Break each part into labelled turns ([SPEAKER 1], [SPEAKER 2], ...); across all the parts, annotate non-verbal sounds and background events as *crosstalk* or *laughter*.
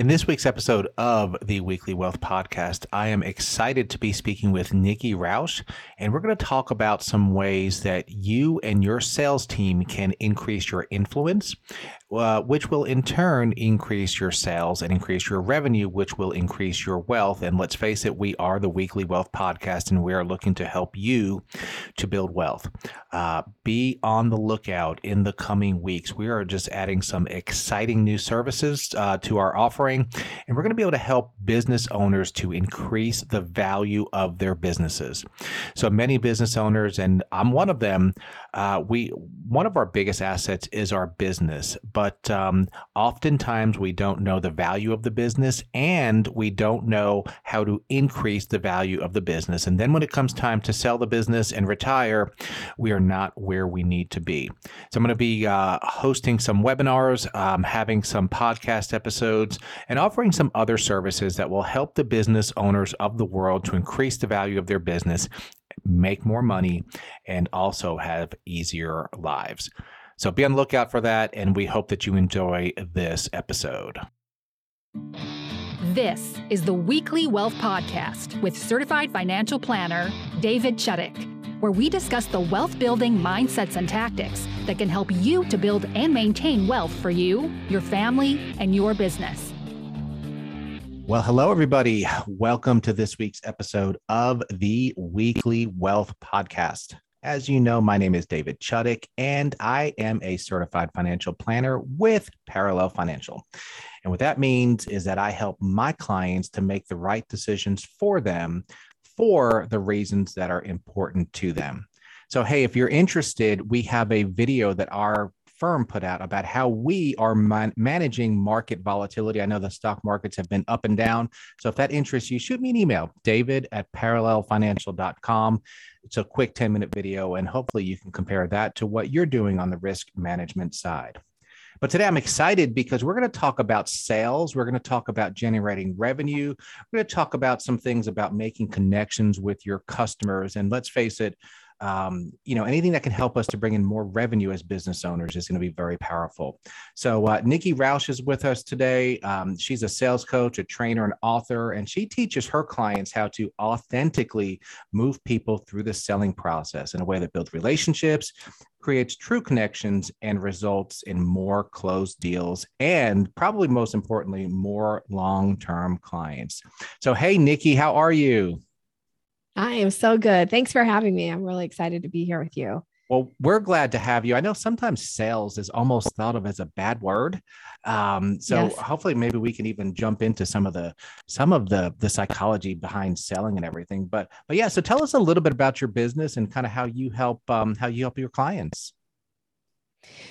[SPEAKER 1] In this week's episode of the Weekly Wealth Podcast, I am excited to be speaking with Nikki Rausch, and we're going to talk about some ways that you and your sales team can increase your influence uh, which will in turn increase your sales and increase your revenue, which will increase your wealth. And let's face it, we are the Weekly Wealth Podcast, and we are looking to help you to build wealth. Uh, be on the lookout in the coming weeks. We are just adding some exciting new services uh, to our offering, and we're going to be able to help business owners to increase the value of their businesses. So many business owners, and I'm one of them. Uh, we one of our biggest assets is our business, but um, oftentimes we don't know the value of the business and we don't know how to increase the value of the business. And then when it comes time to sell the business and retire, we are not where we need to be. So I'm going to be uh, hosting some webinars, um, having some podcast episodes, and offering some other services that will help the business owners of the world to increase the value of their business make more money, and also have easier lives. So be on the lookout for that, and we hope that you enjoy this episode.
[SPEAKER 2] This is the Weekly Wealth Podcast with certified financial planner David Chudyk, where we discuss the wealth building mindsets and tactics that can help you to build and maintain wealth for you, your family, and your business.
[SPEAKER 1] Well, hello, everybody. Welcome to this week's episode of the Weekly Wealth Podcast. As you know, my name is David Chudyk, and I am a certified financial planner with Parallel Financial. And what that means is that I help my clients to make the right decisions for them for the reasons that are important to them. So, hey, if you're interested, we have a video that our firm put out about how we are man- managing market volatility. I know the stock markets have been up and down. So if that interests you, shoot me an email, david at parallelfinancial.com. It's a quick 10 minute video, and hopefully you can compare that to what you're doing on the risk management side. But today I'm excited because we're going to talk about sales. We're going to talk about generating revenue. We're going to talk about some things about making connections with your customers. And let's face it, um, you know, anything that can help us to bring in more revenue as business owners is going to be very powerful. So, uh, Nikki Rausch is with us today. Um, she's a sales coach, a trainer, an author, and she teaches her clients how to authentically move people through the selling process in a way that builds relationships, creates true connections, and results in more closed deals, and probably most importantly, more long term clients. So, hey, Nikki, how are you?
[SPEAKER 3] I am so good. Thanks for having me. I'm really excited to be here with you.
[SPEAKER 1] Well, we're glad to have you. I know sometimes sales is almost thought of as a bad word. Um, so yes. hopefully maybe we can even jump into some of the some of the the psychology behind selling and everything. But but yeah, so tell us a little bit about your business and kind of how you help um, how you help your clients.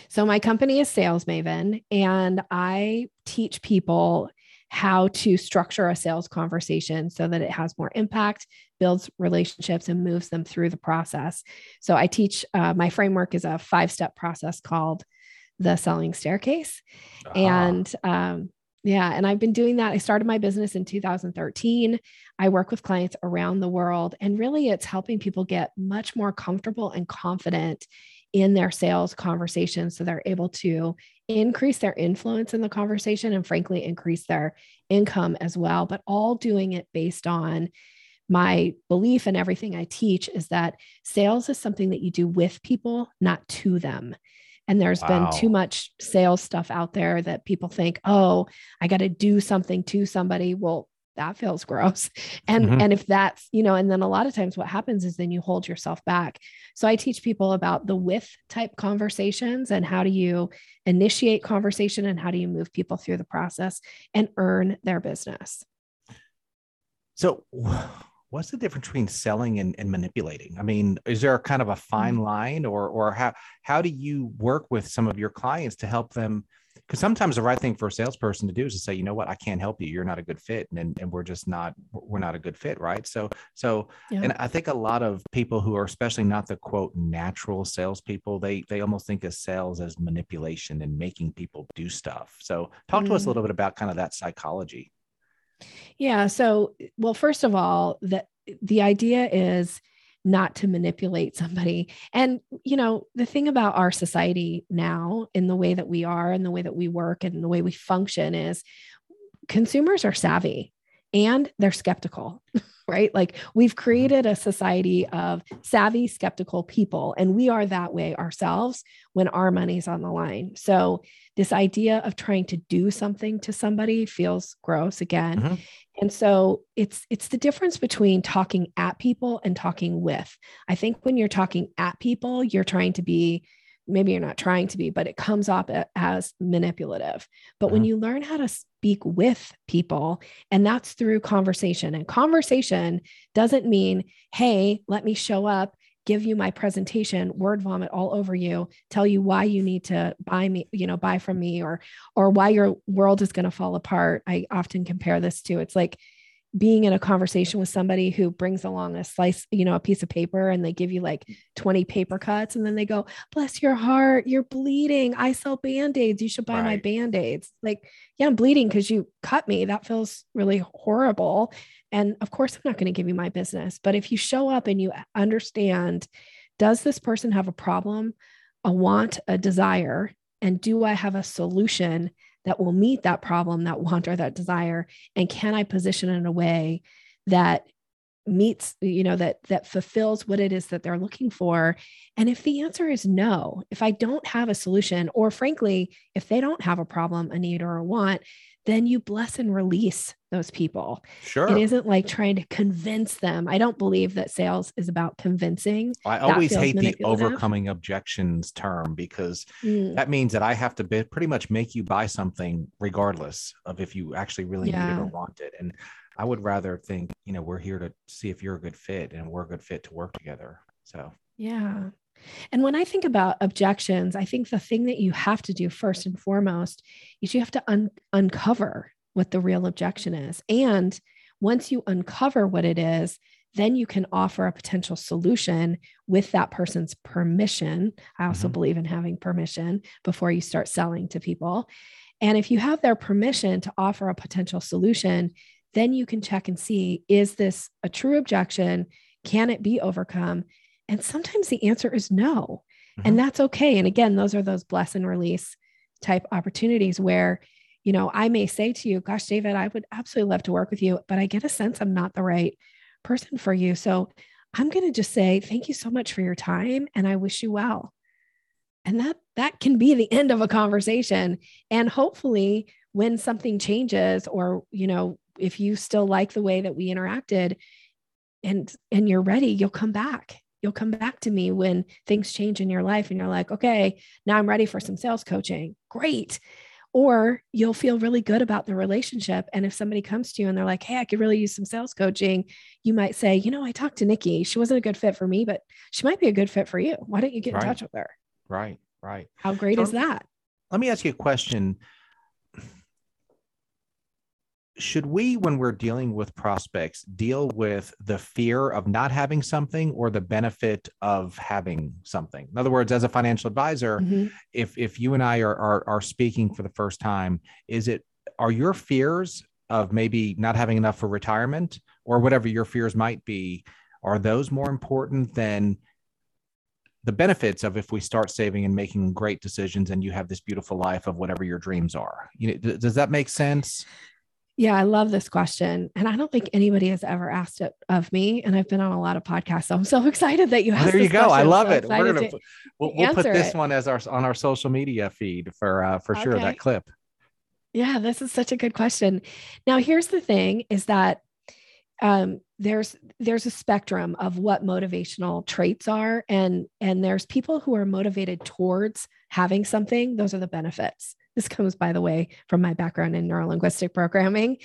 [SPEAKER 3] So my company is Sales Maven, and I teach people how to structure a sales conversation so that it has more impact, builds relationships, and moves them through the process. So I teach uh, my framework is a five step process called the selling staircase. Uh-huh. And um, yeah, and I've been doing that. I started my business in 2013. I work with clients around the world, and really it's helping people get much more comfortable and confident in their sales conversations so they're able to increase their influence in the conversation and frankly increase their income as well but all doing it based on my belief and everything I teach is that sales is something that you do with people not to them and there's wow. been too much sales stuff out there that people think oh I got to do something to somebody well that feels gross *laughs* and mm-hmm. and if that's you know and then a lot of times what happens is then you hold yourself back so i teach people about the with type conversations and how do you initiate conversation and how do you move people through the process and earn their business
[SPEAKER 1] so *sighs* what's the difference between selling and, and manipulating i mean is there kind of a fine mm-hmm. line or or how how do you work with some of your clients to help them because sometimes the right thing for a salesperson to do is to say, you know what, I can't help you. You're not a good fit, and and we're just not we're not a good fit, right? So so, yeah. and I think a lot of people who are especially not the quote natural salespeople, they they almost think of sales as manipulation and making people do stuff. So talk mm-hmm. to us a mm-hmm. little bit about kind of that psychology.
[SPEAKER 3] Yeah. So well, first of all, that the idea is not to manipulate somebody. And, you know, the thing about our society now, in the way that we are, and the way that we work, and the way we function is consumers are savvy and they're skeptical, *laughs* right? Like we've created a society of savvy, skeptical people, and we are that way ourselves when our money's on the line. So, this idea of trying to do something to somebody feels gross again. Mm-hmm. And so it's it's the difference between talking at people and talking with. I think when you're talking at people, you're trying to be maybe you're not trying to be, but it comes off as manipulative. But mm-hmm. when you learn how to speak with people, and that's through conversation, and conversation doesn't mean, hey, let me show up, give you my presentation, word vomit all over you, tell you why you need to buy me, you know, buy from me, or or why your world is going to fall apart. I often compare this to it's like being in a conversation with somebody who brings along a slice, you know, a piece of paper and they give you like mm. 20 paper cuts and then they go, bless your heart, you're bleeding. I sell band-aids. You should buy right. my band-aids. Like, yeah, I'm bleeding because you cut me. That feels really horrible. And of course, I'm not going to give you my business. But if you show up and you understand, does this person have a problem, a want, a desire? And do I have a solution that will meet that problem, that want, or that desire? And can I position it in a way that meets you know that that fulfills what it is that they're looking for and if the answer is no if i don't have a solution or frankly if they don't have a problem a need or a want then you bless and release those people.
[SPEAKER 1] Sure.
[SPEAKER 3] It isn't like trying to convince them. I don't believe that sales is about convincing.
[SPEAKER 1] I always hate the overcoming objections term because mm. that means that I have to be, pretty much make you buy something regardless of if you actually really yeah. need it or want it. And I would rather think, you know, we're here to see if you're a good fit and we're a good fit to work together. So,
[SPEAKER 3] yeah. And when I think about objections, I think the thing that you have to do first and foremost is you have to un- uncover what the real objection is. And once you uncover what it is, then you can offer a potential solution with that person's permission. I also mm-hmm. believe in having permission before you start selling to people. And if you have their permission to offer a potential solution, then you can check and see is this a true objection? Can it be overcome? And sometimes the answer is no. Mm-hmm. And that's okay. And again, those are those bless and release type opportunities where, you know, I may say to you, gosh, David, I would absolutely love to work with you, but I get a sense I'm not the right person for you. So I'm going to just say, thank you so much for your time and I wish you well. And that that can be the end of a conversation. And hopefully when something changes or, you know, if you still like the way that we interacted and and you're ready, you'll come back you'll come back to me when things change in your life and you're like, okay, now I'm ready for some sales coaching. Great. Or you'll feel really good about the relationship. And if somebody comes to you and they're like, hey, I could really use some sales coaching, you might say, you know, I talked to Nikki. She wasn't a good fit for me, but she might be a good fit for you. Why don't you get right. in touch with her?
[SPEAKER 1] Right, right.
[SPEAKER 3] How great so, is that?
[SPEAKER 1] Let me ask you a question should we when we're dealing with prospects deal with the fear of not having something or the benefit of having something? In other words as a financial advisor mm-hmm. if if you and i are, are are speaking for the first time is it are your fears of maybe not having enough for retirement or whatever your fears might be are those more important than the benefits of if we start saving and making great decisions and you have this beautiful life of whatever your dreams are? You know, does that make sense
[SPEAKER 3] yeah, I love this question. And I don't think anybody has ever asked it of me. And I've been on a lot of podcasts. So I'm so *laughs* excited that you asked.
[SPEAKER 1] there you go.
[SPEAKER 3] Question.
[SPEAKER 1] I love so it. We're gonna to, we'll, we'll put this it. one as our on our social media feed for uh, for sure that clip.
[SPEAKER 3] Yeah, this is such a good question. Now, here's the thing is that um, there's there's a spectrum of what motivational traits are and and there's people who are motivated towards having something those are the benefits this comes, by the way, from my background in neurolinguistic programming.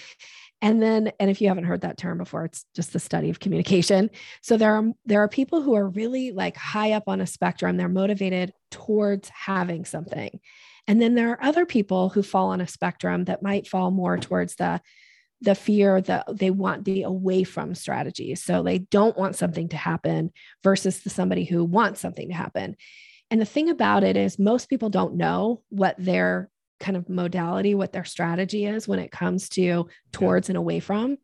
[SPEAKER 3] And then, and if you haven't heard that term before, it's just the study of communication. So there are there are people who are really like high up on a spectrum. They're motivated towards having something. And then there are other people who fall on a spectrum that might fall more towards the the fear that they want the away from strategy. So they don't want something to happen versus the somebody who wants something to happen. And the thing about it is most people don't know what their kind of modality, what their strategy is when it comes to towards and away from.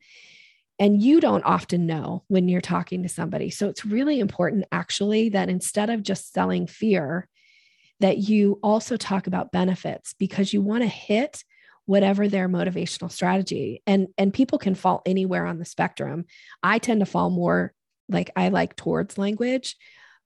[SPEAKER 3] And you don't often know when you're talking to somebody. So it's really important, actually, that instead of just selling fear, that you also talk about benefits because you want to hit whatever their motivational strategy and and people can fall anywhere on the spectrum i tend to fall more like i like towards language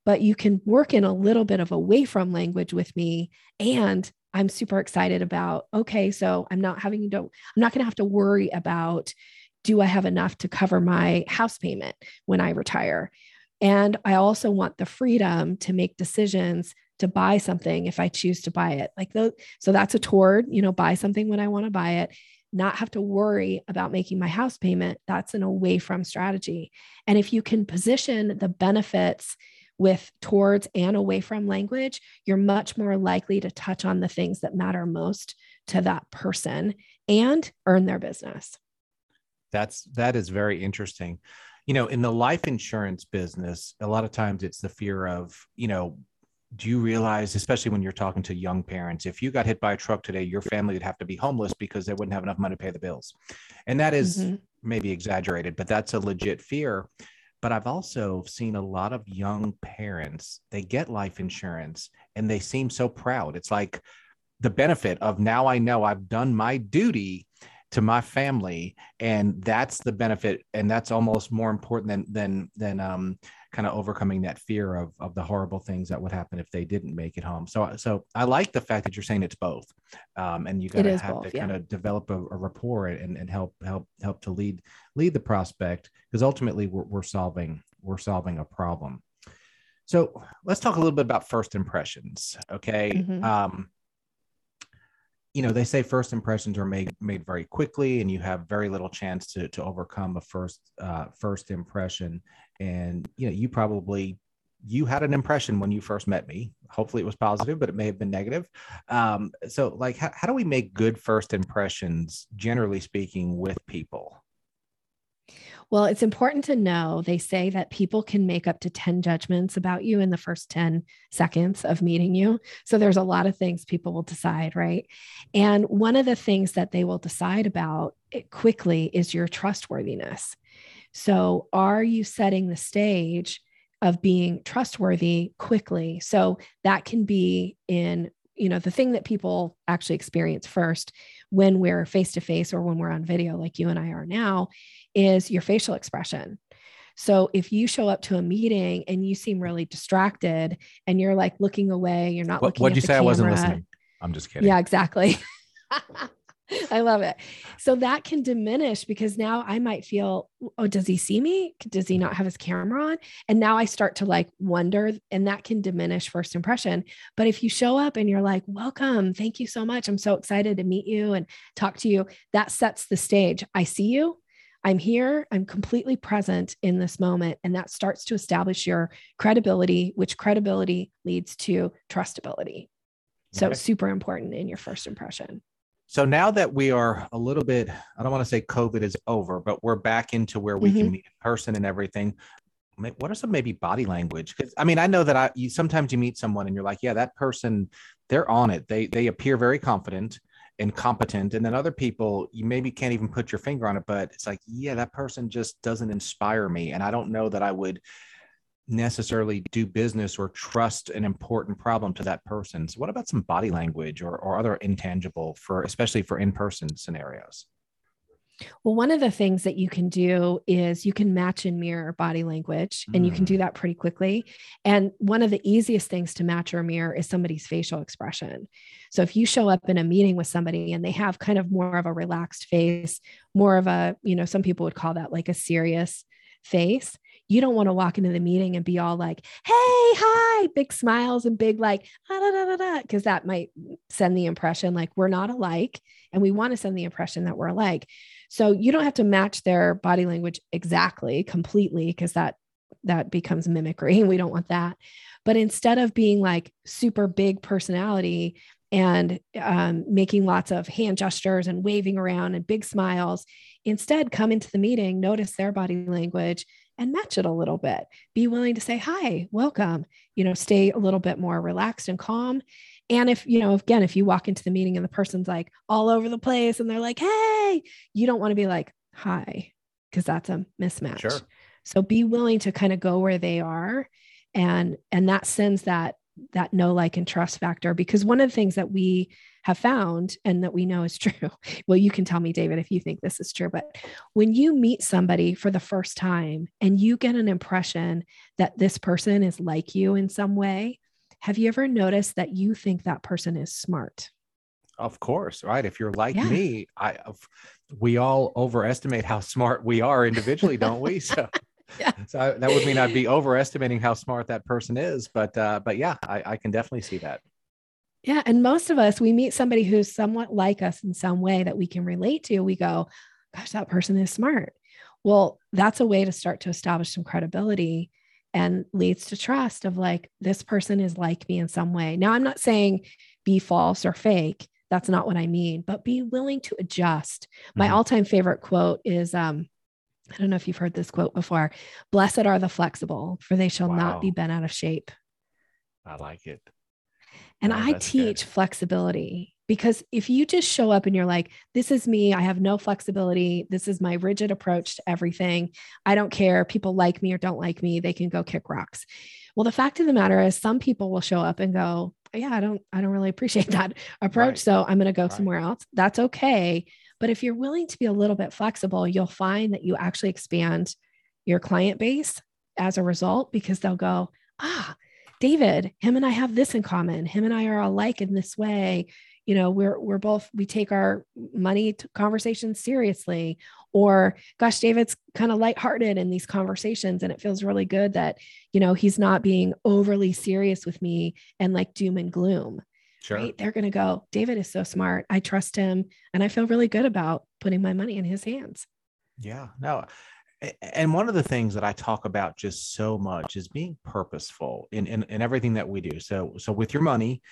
[SPEAKER 3] but you can work in a little bit of away from language with me and i'm super excited about okay so i'm not having to i'm not going to have to worry about do i have enough to cover my house payment when i retire and i also want the freedom to make decisions to buy something if I choose to buy it. Like so that's a toward, you know, buy something when I want to buy it, not have to worry about making my house payment. That's an away from strategy. And if you can position the benefits with towards and away from language, you're much more likely to touch on the things that matter most to that person and earn their business.
[SPEAKER 1] That's that is very interesting. You know, in the life insurance business, a lot of times it's the fear of, you know, do you realize, especially when you're talking to young parents, if you got hit by a truck today, your family would have to be homeless because they wouldn't have enough money to pay the bills? And that is mm-hmm. maybe exaggerated, but that's a legit fear. But I've also seen a lot of young parents, they get life insurance and they seem so proud. It's like the benefit of now I know I've done my duty to my family and that's the benefit and that's almost more important than than than um kind of overcoming that fear of, of the horrible things that would happen if they didn't make it home. So, so I like the fact that you're saying it's both, um, and you got to have both, to yeah. kind of develop a, a, rapport and, and help help help to lead lead the prospect because ultimately we're, we're solving we're solving a problem. So let's talk a little bit about first impressions. Okay. Mm-hmm. Um, you know they say first impressions are made made very quickly and you have very little chance to to overcome a first uh, first impression. And you know you probably you had an impression when you first met me. Hopefully it was positive but it may have been negative. Um, so like how, how do we make good first impressions generally speaking with people
[SPEAKER 3] well, it's important to know they say that people can make up to 10 judgments about you in the first 10 seconds of meeting you. So there's a lot of things people will decide, right? And one of the things that they will decide about eh, quickly is your trustworthiness. So are you setting the stage of being trustworthy quickly? So that can be in you know the thing that people actually experience first when we're face to face or when we're on video like you and I are now is your facial expression. So if you show up to a meeting and you seem really distracted and you're like looking away, you're not what, looking.
[SPEAKER 1] What'd you say?
[SPEAKER 3] Camera,
[SPEAKER 1] I wasn't listening. I'm just kidding.
[SPEAKER 3] Yeah, exactly. *laughs* I love it. So that can diminish because now I might feel, oh, does he see me? Does he not have his camera on? And now I start to like wonder, and that can diminish first impression. But if you show up and you're like, welcome, thank you so much. I'm so excited to meet you and talk to you, that sets the stage. I see you. I'm here, I'm completely present in this moment. And that starts to establish your credibility, which credibility leads to trustability. So, okay. super important in your first impression.
[SPEAKER 1] So, now that we are a little bit, I don't want to say COVID is over, but we're back into where we mm-hmm. can meet in person and everything. What are some maybe body language? Because I mean, I know that I you, sometimes you meet someone and you're like, yeah, that person, they're on it. They they appear very confident and competent and then other people you maybe can't even put your finger on it but it's like yeah that person just doesn't inspire me and i don't know that i would necessarily do business or trust an important problem to that person so what about some body language or, or other intangible for especially for in-person scenarios
[SPEAKER 3] well, one of the things that you can do is you can match and mirror body language, and you can do mm. that pretty quickly. And one of the easiest things to match or mirror is somebody's facial expression. So if you show up in a meeting with somebody and they have kind of more of a relaxed face, more of a, you know, some people would call that like a serious face. You don't want to walk into the meeting and be all like, hey, hi, big smiles and big like, because that might send the impression like we're not alike. And we want to send the impression that we're alike. So you don't have to match their body language exactly, completely, because that that becomes mimicry. And we don't want that. But instead of being like super big personality and um, making lots of hand gestures and waving around and big smiles, instead come into the meeting, notice their body language and match it a little bit. Be willing to say, hi, welcome, you know, stay a little bit more relaxed and calm and if, you know, again, if you walk into the meeting and the person's like all over the place and they're like, hey, you don't want to be like, hi, because that's a mismatch. Sure. So be willing to kind of go where they are. And and that sends that that know like and trust factor because one of the things that we have found and that we know is *laughs* true well you can tell me david if you think this is true but when you meet somebody for the first time and you get an impression that this person is like you in some way have you ever noticed that you think that person is smart
[SPEAKER 1] of course, right. If you're like yeah. me, I we all overestimate how smart we are individually, don't we? So. So I, that would mean I'd be overestimating how smart that person is. But uh, but yeah, I, I can definitely see that.
[SPEAKER 3] Yeah, and most of us, we meet somebody who's somewhat like us in some way that we can relate to. We go, "Gosh, that person is smart." Well, that's a way to start to establish some credibility and leads to trust of like this person is like me in some way. Now, I'm not saying be false or fake that's not what I mean, but be willing to adjust. My mm-hmm. all-time favorite quote is um I don't know if you've heard this quote before. Blessed are the flexible, for they shall wow. not be bent out of shape.
[SPEAKER 1] I like it.
[SPEAKER 3] And oh, I teach good. flexibility because if you just show up and you're like, this is me, I have no flexibility, this is my rigid approach to everything, I don't care, people like me or don't like me, they can go kick rocks. Well, the fact of the matter is, some people will show up and go, yeah, I don't, I don't really appreciate *laughs* that approach. Right. So I'm going to go right. somewhere else. That's okay. But if you're willing to be a little bit flexible, you'll find that you actually expand your client base as a result because they'll go, ah, David, him and I have this in common. Him and I are alike in this way. You know we're we're both we take our money conversations seriously. Or gosh david's kind of lighthearted in these conversations and it feels really good that you know he's not being overly serious with me and like doom and gloom sure. right they're going to go david is so smart i trust him and i feel really good about putting my money in his hands
[SPEAKER 1] yeah no and one of the things that I talk about just so much is being purposeful in, in, in everything that we do. So, so with your money,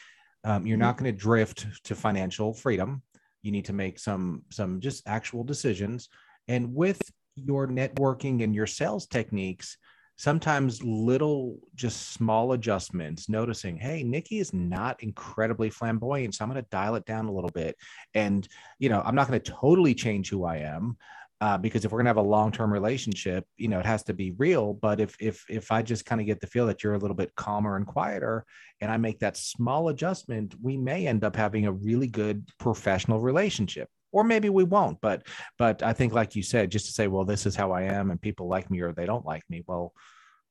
[SPEAKER 1] um, you're not mm-hmm. going to drift to financial freedom. You need to make some some just actual decisions. And with your networking and your sales techniques, sometimes little just small adjustments noticing hey nikki is not incredibly flamboyant so i'm going to dial it down a little bit and you know i'm not going to totally change who i am uh, because if we're gonna have a long-term relationship, you know, it has to be real. But if if if I just kind of get the feel that you're a little bit calmer and quieter, and I make that small adjustment, we may end up having a really good professional relationship. Or maybe we won't, but but I think, like you said, just to say, well, this is how I am, and people like me or they don't like me. Well,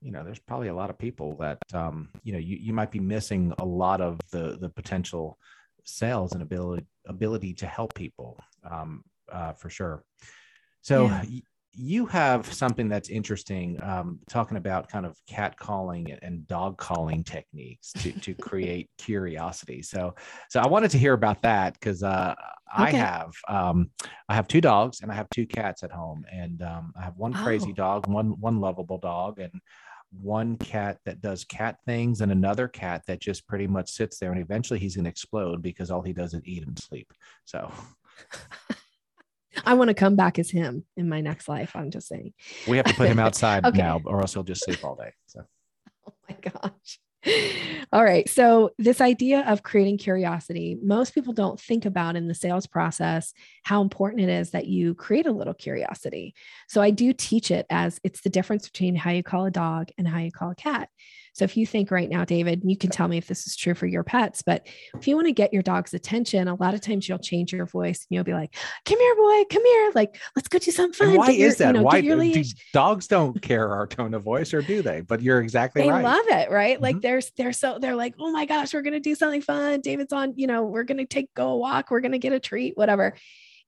[SPEAKER 1] you know, there's probably a lot of people that um, you know you, you might be missing a lot of the the potential sales and ability ability to help people um, uh, for sure. So yeah. You have something that's interesting, um, talking about kind of cat calling and dog calling techniques to *laughs* to create curiosity. So so I wanted to hear about that because uh, okay. I have um, I have two dogs and I have two cats at home, and um, I have one crazy oh. dog, one one lovable dog, and one cat that does cat things and another cat that just pretty much sits there and eventually he's going to explode because all he does is eat and sleep so *laughs*
[SPEAKER 3] I want to come back as him in my next life. I'm just saying.
[SPEAKER 1] We have to put him *laughs* outside okay. now, or else he'll just sleep all day. So. *laughs*
[SPEAKER 3] Oh my gosh. All right. So, this idea of creating curiosity, most people don't think about in the sales process how important it is that you create a little curiosity. So, I do teach it as it's the difference between how you call a dog and how you call a cat. So if you think right now, David, you can tell me if this is true for your pets, but if you want to get your dog's attention, a lot of times you'll change your voice and you'll be like, come here, boy, come here. Like, let's go do something fun.
[SPEAKER 1] And why your, is that? You know, why do dogs don't care our tone of voice or do they? But you're exactly
[SPEAKER 3] they
[SPEAKER 1] right.
[SPEAKER 3] They love it, right? Mm-hmm. Like they're, they're so, they're like, oh my gosh, we're going to do something fun. David's on, you know, we're going to take, go a walk. We're going to get a treat, whatever.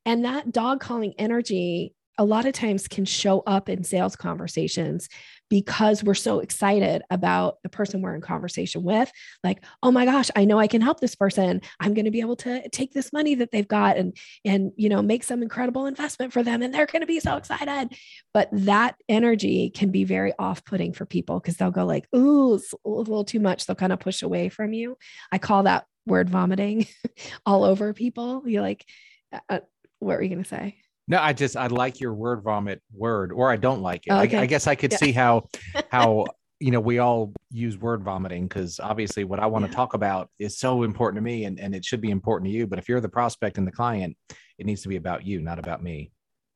[SPEAKER 3] And that dog calling energy a lot of times can show up in sales conversations because we're so excited about the person we're in conversation with. Like, oh my gosh, I know I can help this person. I'm going to be able to take this money that they've got and and you know make some incredible investment for them, and they're going to be so excited. But that energy can be very off-putting for people because they'll go like, "Ooh, it's a little too much." They'll kind of push away from you. I call that word vomiting *laughs* all over people. You're like, uh, uh what were you going to say?
[SPEAKER 1] No, I just I like your word vomit word, or I don't like it. Oh, okay. I, I, guess I could yeah. see how *laughs* how you know we all use word vomiting because obviously what I want to yeah. talk about is so important to me, and and it should be important to you. But if you're the prospect and the client, it needs to be about you, not about me.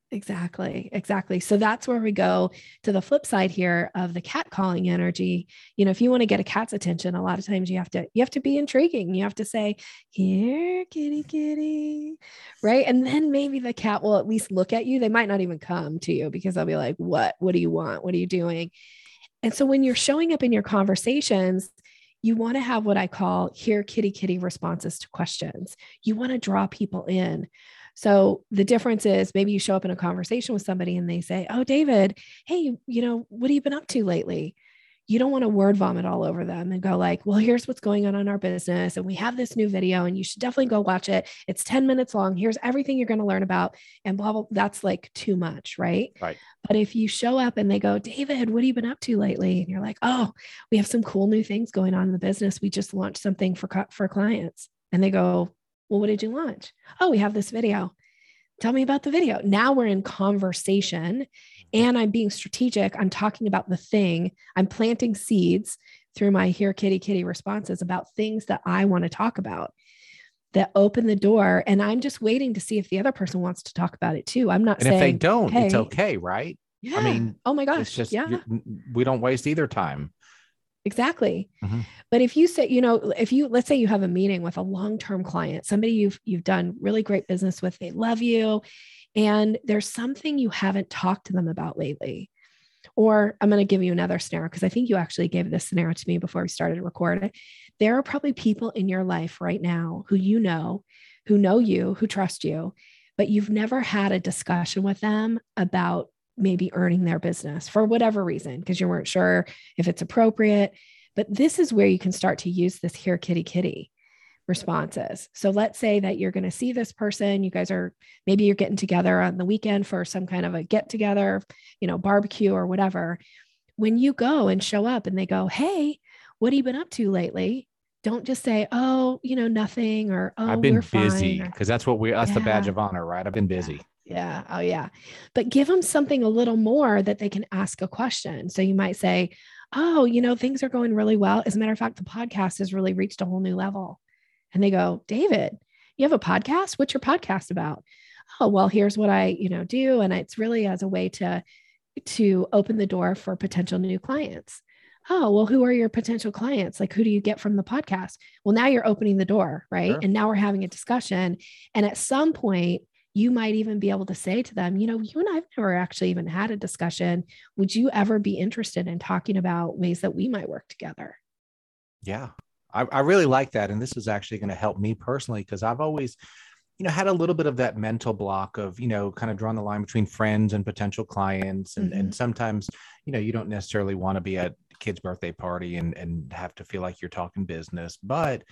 [SPEAKER 3] Exactly. Exactly. So that's where we go to the flip side here of the cat calling energy. You know, if you want to get a cat's attention, a lot of times you have to you have to be intriguing. You have to say, "Here, kitty, kitty." Right? And then maybe the cat will at least look at you. They might not even come to you because they'll be like, "What? What do you want? What are you doing?" And so when you're showing up in your conversations, you want to have what I call here kitty kitty responses to questions. You want to draw people in. So the difference is maybe you show up in a conversation with somebody and they say, Oh, David, hey, you know, what have you been up to lately? You don't want to word vomit all over them and go like, well, here's what's going on in our business. And we have this new video and you should definitely go watch it. It's 10 minutes long. Here's everything you're going to learn about and blah, blah. That's like too much. Right.
[SPEAKER 1] Right.
[SPEAKER 3] But if you show up and they go, David, what have you been up to lately? And you're like, oh, we have some cool new things going on in the business. We just launched something for, for clients. And they go, well, what did you launch? Oh, we have this video. Tell me about the video. Now we're in conversation. And I'm being strategic. I'm talking about the thing. I'm planting seeds through my here kitty kitty responses about things that I want to talk about that open the door. And I'm just waiting to see if the other person wants to talk about it too. I'm not
[SPEAKER 1] and
[SPEAKER 3] saying
[SPEAKER 1] if they don't, hey, it's okay, right?
[SPEAKER 3] Yeah. I mean, oh my gosh.
[SPEAKER 1] It's just,
[SPEAKER 3] yeah.
[SPEAKER 1] we don't waste either time.
[SPEAKER 3] Exactly. Mm-hmm. But if you say, you know, if you let's say you have a meeting with a long-term client, somebody you've you've done really great business with, they love you, and there's something you haven't talked to them about lately. Or I'm going to give you another scenario because I think you actually gave this scenario to me before we started recording. There are probably people in your life right now who you know, who know you, who trust you, but you've never had a discussion with them about maybe earning their business for whatever reason, because you weren't sure if it's appropriate. But this is where you can start to use this here kitty kitty responses. So let's say that you're going to see this person, you guys are maybe you're getting together on the weekend for some kind of a get together, you know, barbecue or whatever. When you go and show up and they go, "Hey, what have you been up to lately?" Don't just say, "Oh, you know, nothing," or "Oh,
[SPEAKER 1] I've been busy," because that's what we that's yeah. the badge of honor, right? I've been busy.
[SPEAKER 3] Yeah. Oh, yeah. But give them something a little more that they can ask a question. So you might say, Oh, you know, things are going really well. As a matter of fact, the podcast has really reached a whole new level. And they go, David, you have a podcast? What's your podcast about? Oh, well, here's what I, you know, do. And it's really as a way to, to open the door for potential new clients. Oh, well, who are your potential clients? Like, who do you get from the podcast? Well, now you're opening the door, right? Sure. And now we're having a discussion. And at some point, you might even be able to say to them, you know, you and I've never actually even had a discussion. Would you ever be interested in talking about ways that we might work together?
[SPEAKER 1] Yeah, I, I really like that. And this is actually going to help me personally because I've always, you know, had a little bit of that mental block of, you know, kind of drawing the line between friends and potential clients. And, mm-hmm. and sometimes, you know, you don't necessarily want to be at kid's birthday party and, and have to feel like you're talking business. But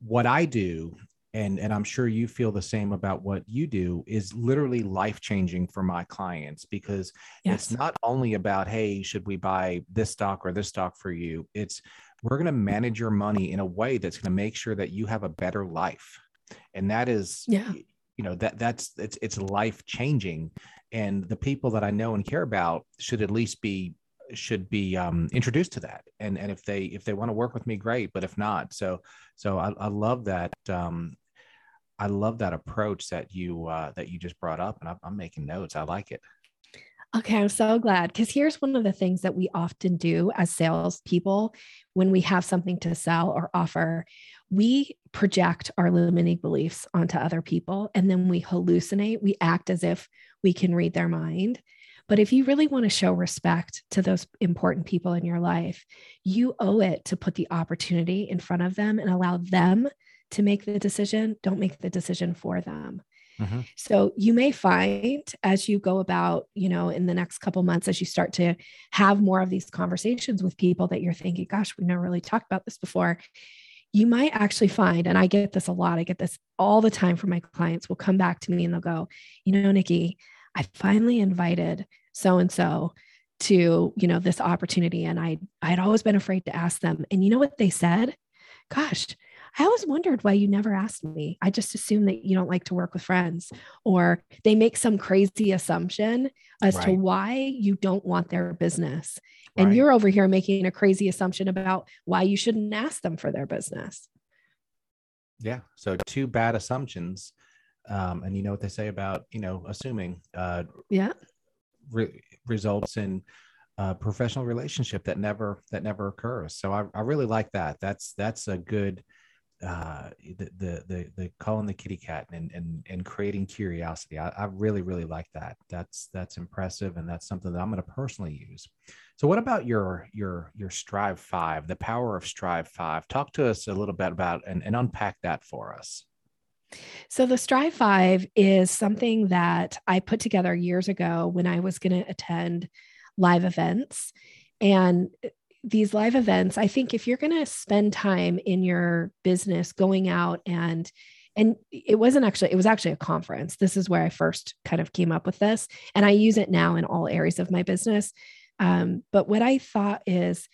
[SPEAKER 1] what I do and and i'm sure you feel the same about what you do is literally life changing for my clients because yes. it's not only about hey should we buy this stock or this stock for you it's we're going to manage your money in a way that's going to make sure that you have a better life and that is
[SPEAKER 3] yeah
[SPEAKER 1] you know that that's it's it's life changing and the people that i know and care about should at least be should be um, introduced to that and and if they if they want to work with me great but if not so so i, I love that um, I love that approach that you uh, that you just brought up, and I'm, I'm making notes. I like it.
[SPEAKER 3] Okay, I'm so glad because here's one of the things that we often do as salespeople when we have something to sell or offer. We project our limiting beliefs onto other people and then we hallucinate. We act as if we can read their mind. But if you really want to show respect to those important people in your life, you owe it to put the opportunity in front of them and allow them to make the decision, don't make the decision for them. Mm-hmm. So you may find as you go about, you know, in the next couple months, as you start to have more of these conversations with people that you're thinking, gosh, we never really talked about this before. You might actually find, and I get this a lot, I get this all the time from my clients will come back to me and they'll go, you know, Nikki, I finally invited so and so to, you know, this opportunity. And I I'd always been afraid to ask them. And you know what they said? Gosh, I always wondered why you never asked me. I just assume that you don't like to work with friends, or they make some crazy assumption as right. to why you don't want their business. Right. And you're over here making a crazy assumption about why you shouldn't ask them for their business.
[SPEAKER 1] Yeah. So, two bad assumptions Um, and you know what they say about you know assuming uh,
[SPEAKER 3] yeah
[SPEAKER 1] re- results in a professional relationship that never that never occurs. So I, I really like that. That's that's a good uh, the, the the the calling the kitty cat and and and creating curiosity. I, I really really like that. That's that's impressive, and that's something that I'm going to personally use. So, what about your your your Strive Five? The power of Strive Five. Talk to us a little bit about and, and unpack that for us.
[SPEAKER 3] So, the Strive Five is something that I put together years ago when I was going to attend live events. And these live events, I think if you're going to spend time in your business going out and and it wasn't actually it was actually a conference. This is where i first kind of came up with this and i use it now in all areas of my business. Um, but what i thought is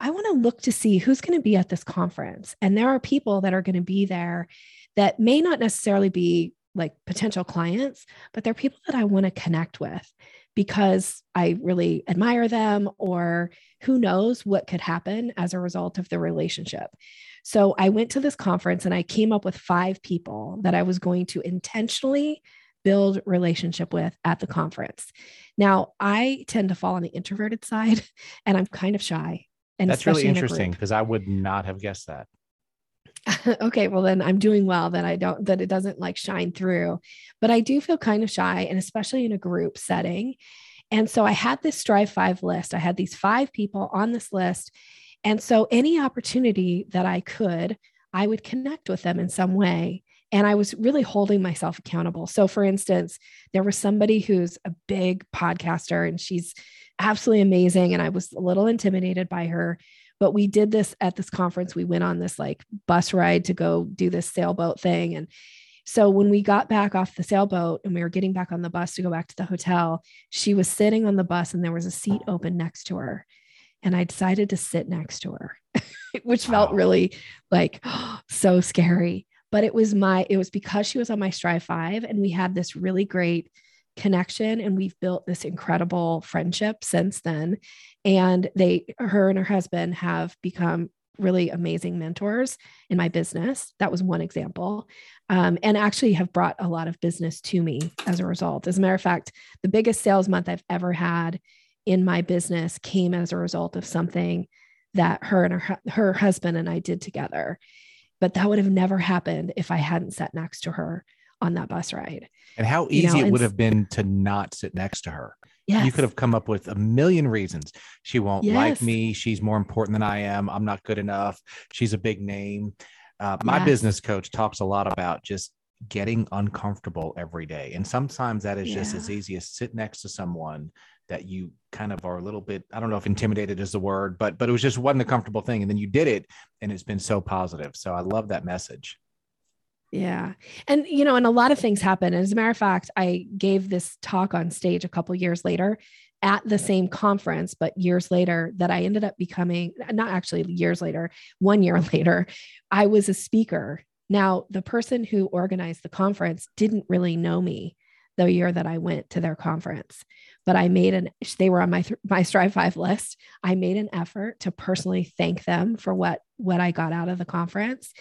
[SPEAKER 3] i want to look to see who's going to be at this conference and there are people that are going to be there that may not necessarily be like potential clients but they're people that i want to connect with because I really admire them, or who knows what could happen as a result of the relationship. So I went to this conference and I came up with five people that I was going to intentionally build relationship with at the conference. Now, I tend to fall on the introverted side *laughs* and I'm kind of shy. And
[SPEAKER 1] that's really interesting because I would not have guessed that. *laughs*
[SPEAKER 3] okay, well then I'm doing well that I don't that it doesn't like shine through. But I do feel kind of shy and especially in a group setting. And so I had this Strive 5 list. I had these 5 people on this list. And so any opportunity that I could, I would connect with them in some way. And I was really holding myself accountable. So, for instance, there was somebody who's a big podcaster and she's absolutely amazing. And I was a little intimidated by her but we did this at this conference. We went on this like bus ride to go do this sailboat thing. And so when we got back off the sailboat and we were getting back on the bus to go back to the hotel, she was sitting on the bus and there was a seat open next to her. And I decided to sit next to her, *laughs* which felt wow. really like oh, *gasps* so scary. But it was my, it was because she was on my Strive Five and we had this really great connection and we've built this incredible friendship since then. And they her and her husband have become really amazing mentors in my business. That was one example. Um, and actually have brought a lot of business to me as a result. As a matter of fact the biggest sales month i've ever had in my business came as a result of something that her and her, her husband and i did together. But that would have never happened if i hadn't sat next to her on that bus ride.
[SPEAKER 1] And how easy you know, it would have been to not sit next to her. Yes. You could have come up with a million reasons. She won't yes. like me. She's more important than I am. I'm not good enough. She's a big name. Uh, my yes. business coach talks a lot about just getting uncomfortable every day. And sometimes that is yeah. just as easy as sit next to someone that you kind of are a little bit, I don't know if intimidated is the word, but but it was just wasn't a comfortable thing. And then you did it and it's been so positive. So I love that message.
[SPEAKER 3] Yeah. And, you know, and a lot of things happen. As a matter of fact, I gave this talk on stage a couple years later at the same conference, but years later, that I ended up becoming not actually years later, one year *laughs* later, I was a speaker. Now, the person who organized the conference didn't really know me the year that I went to their conference but I made an, they were on my, my Strive Five list. I made an effort to personally thank them for what, what I got out of the conference.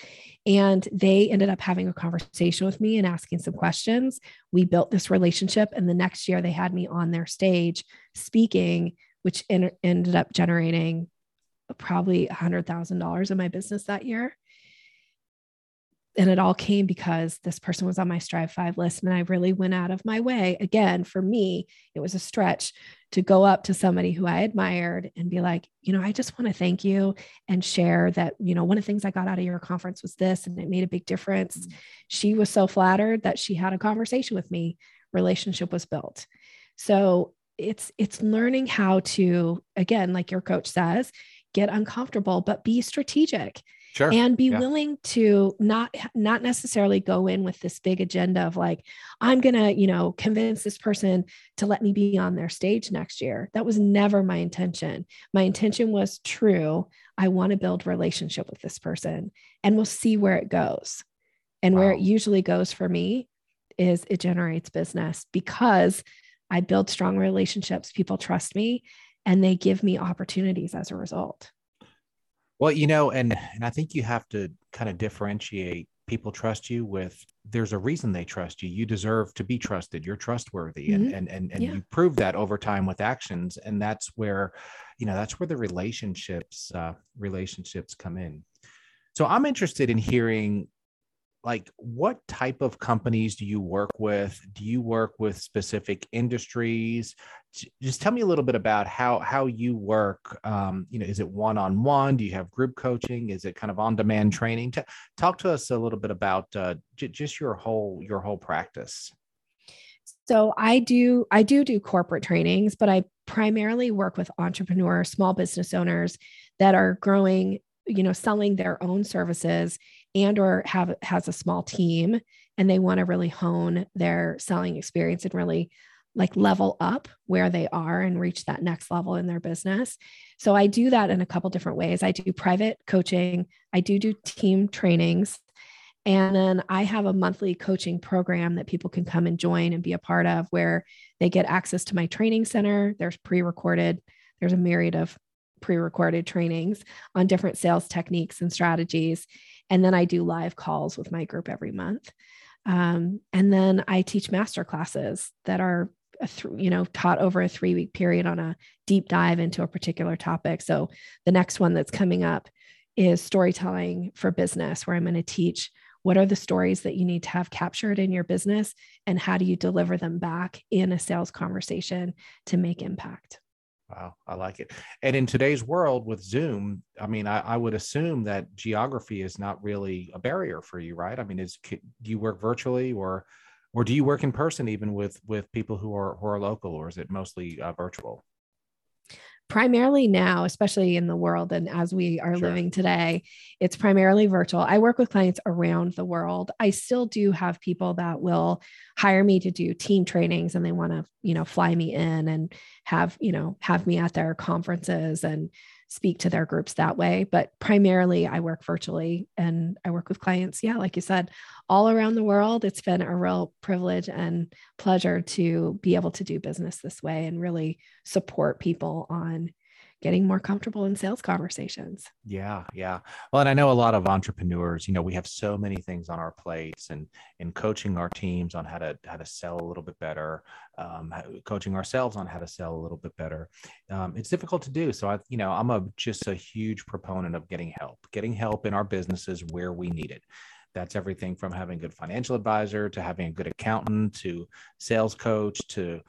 [SPEAKER 3] And they ended up having a conversation with me and asking some questions. We built this relationship. And the next year they had me on their stage speaking, which en- ended up generating probably a hundred thousand dollars in my business that year and it all came because this person was on my strive five list and i really went out of my way. Again for me it was a stretch to go up to somebody who i admired and be like you know i just want to thank you and share that you know one of the things i got out of your conference was this and it made a big difference. Mm-hmm. she was so flattered that she had a conversation with me. Relationship was built. So it's it's learning how to again like your coach says get uncomfortable but be strategic
[SPEAKER 1] Sure.
[SPEAKER 3] and be
[SPEAKER 1] yeah.
[SPEAKER 3] willing to not not necessarily go in with this big agenda of like i'm going to you know convince this person to let me be on their stage next year that was never my intention my intention was true i want to build relationship with this person and we'll see where it goes and wow. where it usually goes for me is it generates business because i build strong relationships people trust me and they give me opportunities as a result
[SPEAKER 1] well, you know, and and I think you have to kind of differentiate people trust you with there's a reason they trust you. You deserve to be trusted. You're trustworthy. Mm-hmm. and and and, and yeah. you prove that over time with actions. And that's where you know that's where the relationships uh, relationships come in. So i'm interested in hearing like what type of companies do you work with? Do you work with specific industries just tell me a little bit about how how you work um, you know is it one-on-one? Do you have group coaching? Is it kind of on-demand training? T- talk to us a little bit about uh, j- just your whole your whole practice.
[SPEAKER 3] So i do i do do corporate trainings but i primarily work with entrepreneurs small business owners that are growing you know selling their own services and or have has a small team and they want to really hone their selling experience and really like level up where they are and reach that next level in their business. So I do that in a couple different ways. I do private coaching, I do do team trainings, and then I have a monthly coaching program that people can come and join and be a part of where they get access to my training center. There's pre-recorded, there's a myriad of pre-recorded trainings on different sales techniques and strategies. And then I do live calls with my group every month. Um, and then I teach master classes that are th- you know taught over a three week period on a deep dive into a particular topic. So the next one that's coming up is storytelling for business, where I'm going to teach what are the stories that you need to have captured in your business and how do you deliver them back in a sales conversation to make impact.
[SPEAKER 1] Wow, I like it. And in today's world with Zoom, I mean, I, I, would assume that geography is not really a barrier for you, right? I mean, is do you work virtually, or or do you work in person even with with people who are who are local, or is it mostly uh, virtual?
[SPEAKER 3] primarily now, especially in the world and as we are sure. living today, it's primarily virtual. I work with clients around the world. I still do have people that will hire me to do team trainings and they want to, you know, fly me in and have, you know, have me at their conferences and speak to their groups that way. But primarily, I work virtually and I work with clients, yeah, like you said, all around the world. It's been a real privilege and pleasure to be able to do business this way and really support people on getting more comfortable in sales conversations.
[SPEAKER 1] Yeah, yeah. Well, and I know a lot of entrepreneurs, you know, we have so many things on our plates and in coaching our teams on how to how to sell a little bit better, um, coaching ourselves on how to sell a little bit better. Um, it's difficult to do. So I, you know, I'm a just a huge proponent of getting help, getting help in our businesses where we need it. That's everything from having a good financial advisor to having a good accountant to sales coach to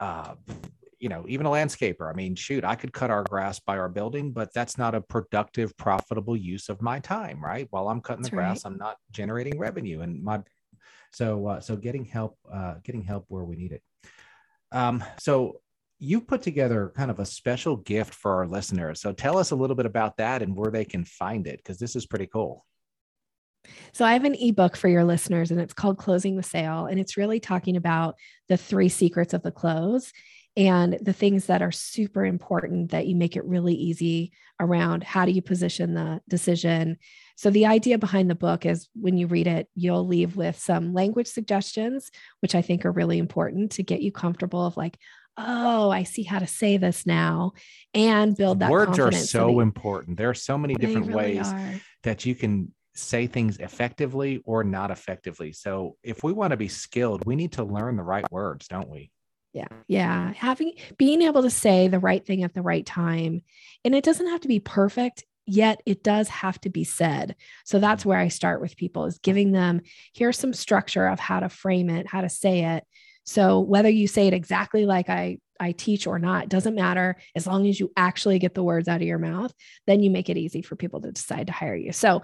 [SPEAKER 1] uh, you know, even a landscaper. I mean, shoot, I could cut our grass by our building, but that's not a productive, profitable use of my time, right? While I'm cutting that's the grass, right. I'm not generating revenue, and my so uh, so getting help, uh, getting help where we need it. Um, so you put together kind of a special gift for our listeners. So tell us a little bit about that and where they can find it, because this is pretty cool.
[SPEAKER 3] So I have an ebook for your listeners and it's called Closing the Sale and it's really talking about the three secrets of the close and the things that are super important that you make it really easy around how do you position the decision. So, the idea behind the book is when you read it, you'll leave with some language suggestions, which I think are really important to get you comfortable of like, oh, I see how to say this now and build that.
[SPEAKER 1] Words are so important. There are so many different really ways are. that you can say things effectively or not effectively. So, if we want to be skilled, we need to learn the right words, don't we?
[SPEAKER 3] Yeah. Yeah. Having being able to say the right thing at the right time. And it doesn't have to be perfect, yet it does have to be said. So that's where I start with people is giving them here's some structure of how to frame it, how to say it. So whether you say it exactly like I I teach or not doesn't matter as long as you actually get the words out of your mouth, then you make it easy for people to decide to hire you. So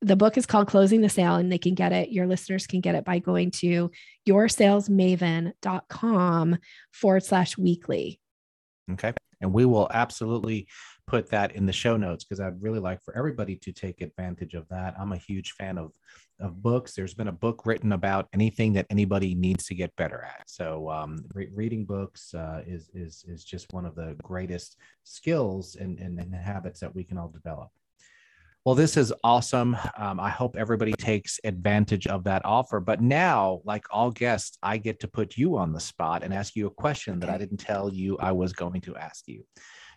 [SPEAKER 3] the book is called Closing the Sale, and they can get it. Your listeners can get it by going to yoursalesmaven.com forward slash weekly.
[SPEAKER 1] Okay. And we will absolutely put that in the show notes because I'd really like for everybody to take advantage of that. I'm a huge fan of of books. There's been a book written about anything that anybody needs to get better at. So um, re- reading books uh, is is is just one of the greatest skills and, and, and habits that we can all develop. Well, this is awesome. Um, I hope everybody takes advantage of that offer. But now, like all guests, I get to put you on the spot and ask you a question that I didn't tell you I was going to ask you.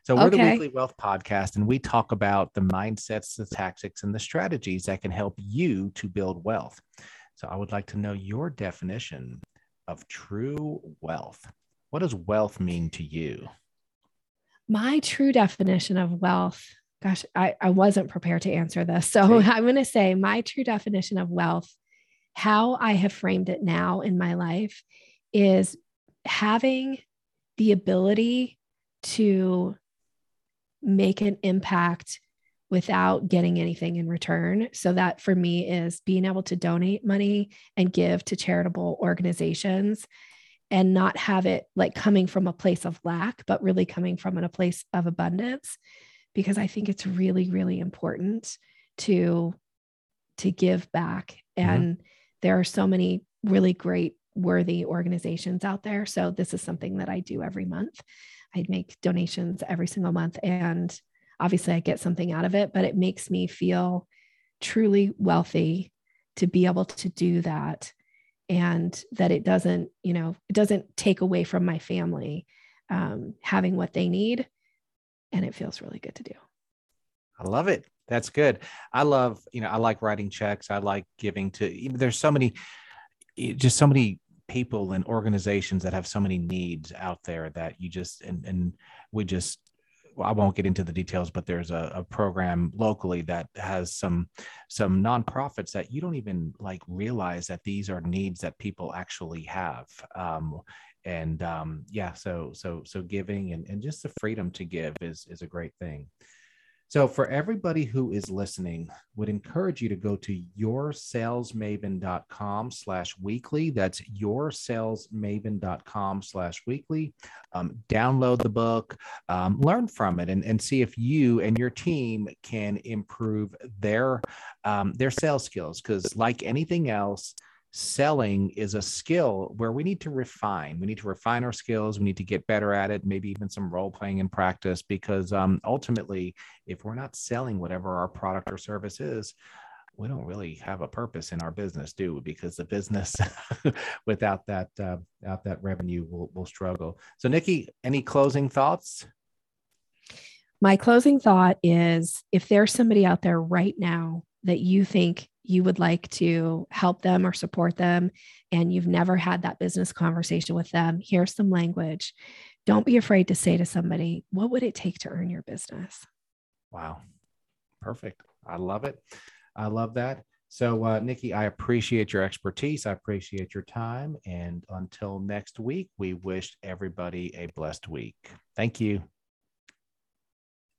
[SPEAKER 1] So we're
[SPEAKER 3] Okay.
[SPEAKER 1] the Weekly Wealth Podcast, and we talk about the mindsets, the tactics, and the strategies that can help you to build wealth. So I would like to know your definition of true wealth. What does wealth mean to you?
[SPEAKER 3] My true definition of wealth, gosh, I, I wasn't prepared to answer this. So? *laughs* I'm going to say my true definition of wealth, how I have framed it now in my life, is having the ability to make an impact without getting anything in return. So that for me is being able to donate money and give to charitable organizations and not have it like coming from a place of lack, but really coming from a place of abundance. Because I think it's really, really important to to give back.
[SPEAKER 1] Mhm.
[SPEAKER 3] And there are so many really great, worthy organizations out there. So this is something that I do every month. I make donations every single month. And obviously I get something out of it, but it makes me feel truly wealthy to be able to do that and that it doesn't you know it doesn't take away from my family um, having what they need and it feels really good to do
[SPEAKER 1] I love it. That's good. I love, you know, I like writing checks. I like giving to, there's so many, just so many people and organizations that have so many needs out there that you just, and, and we just, well, I won't get into the details, but there's a, a program locally that has some some nonprofits that you don't even like realize that these are needs that people actually have. Um, and um, yeah, so so so giving and, and just the freedom to give is is a great thing. So, for everybody who is listening, would encourage you to go to yoursalesmaven.com slash weekly. That's yoursalesmaven.com slash weekly. Um, download the book, um, learn from it, and, and see if you and your team can improve their um, their sales skills. Because, like anything else, selling is a skill where we need to refine. We need to refine our skills. We need to get better at it, maybe even some role playing in practice, because um, ultimately, if we're not selling whatever our product or service is, we don't really have a purpose in our business, do we? Because the business *laughs* without that uh, without that revenue will will struggle. So, Nikki, any closing thoughts?
[SPEAKER 3] my closing thought is if there's somebody out there right now that you think you would like to help them or support them and you've never had that business conversation with them here's some language don't be afraid to say to somebody what would it take to earn your business
[SPEAKER 1] Wow, perfect. I love it. I love that. So, uh, Nikki, I appreciate your expertise. I appreciate your time. And until next week, we wish everybody a blessed week. Thank you.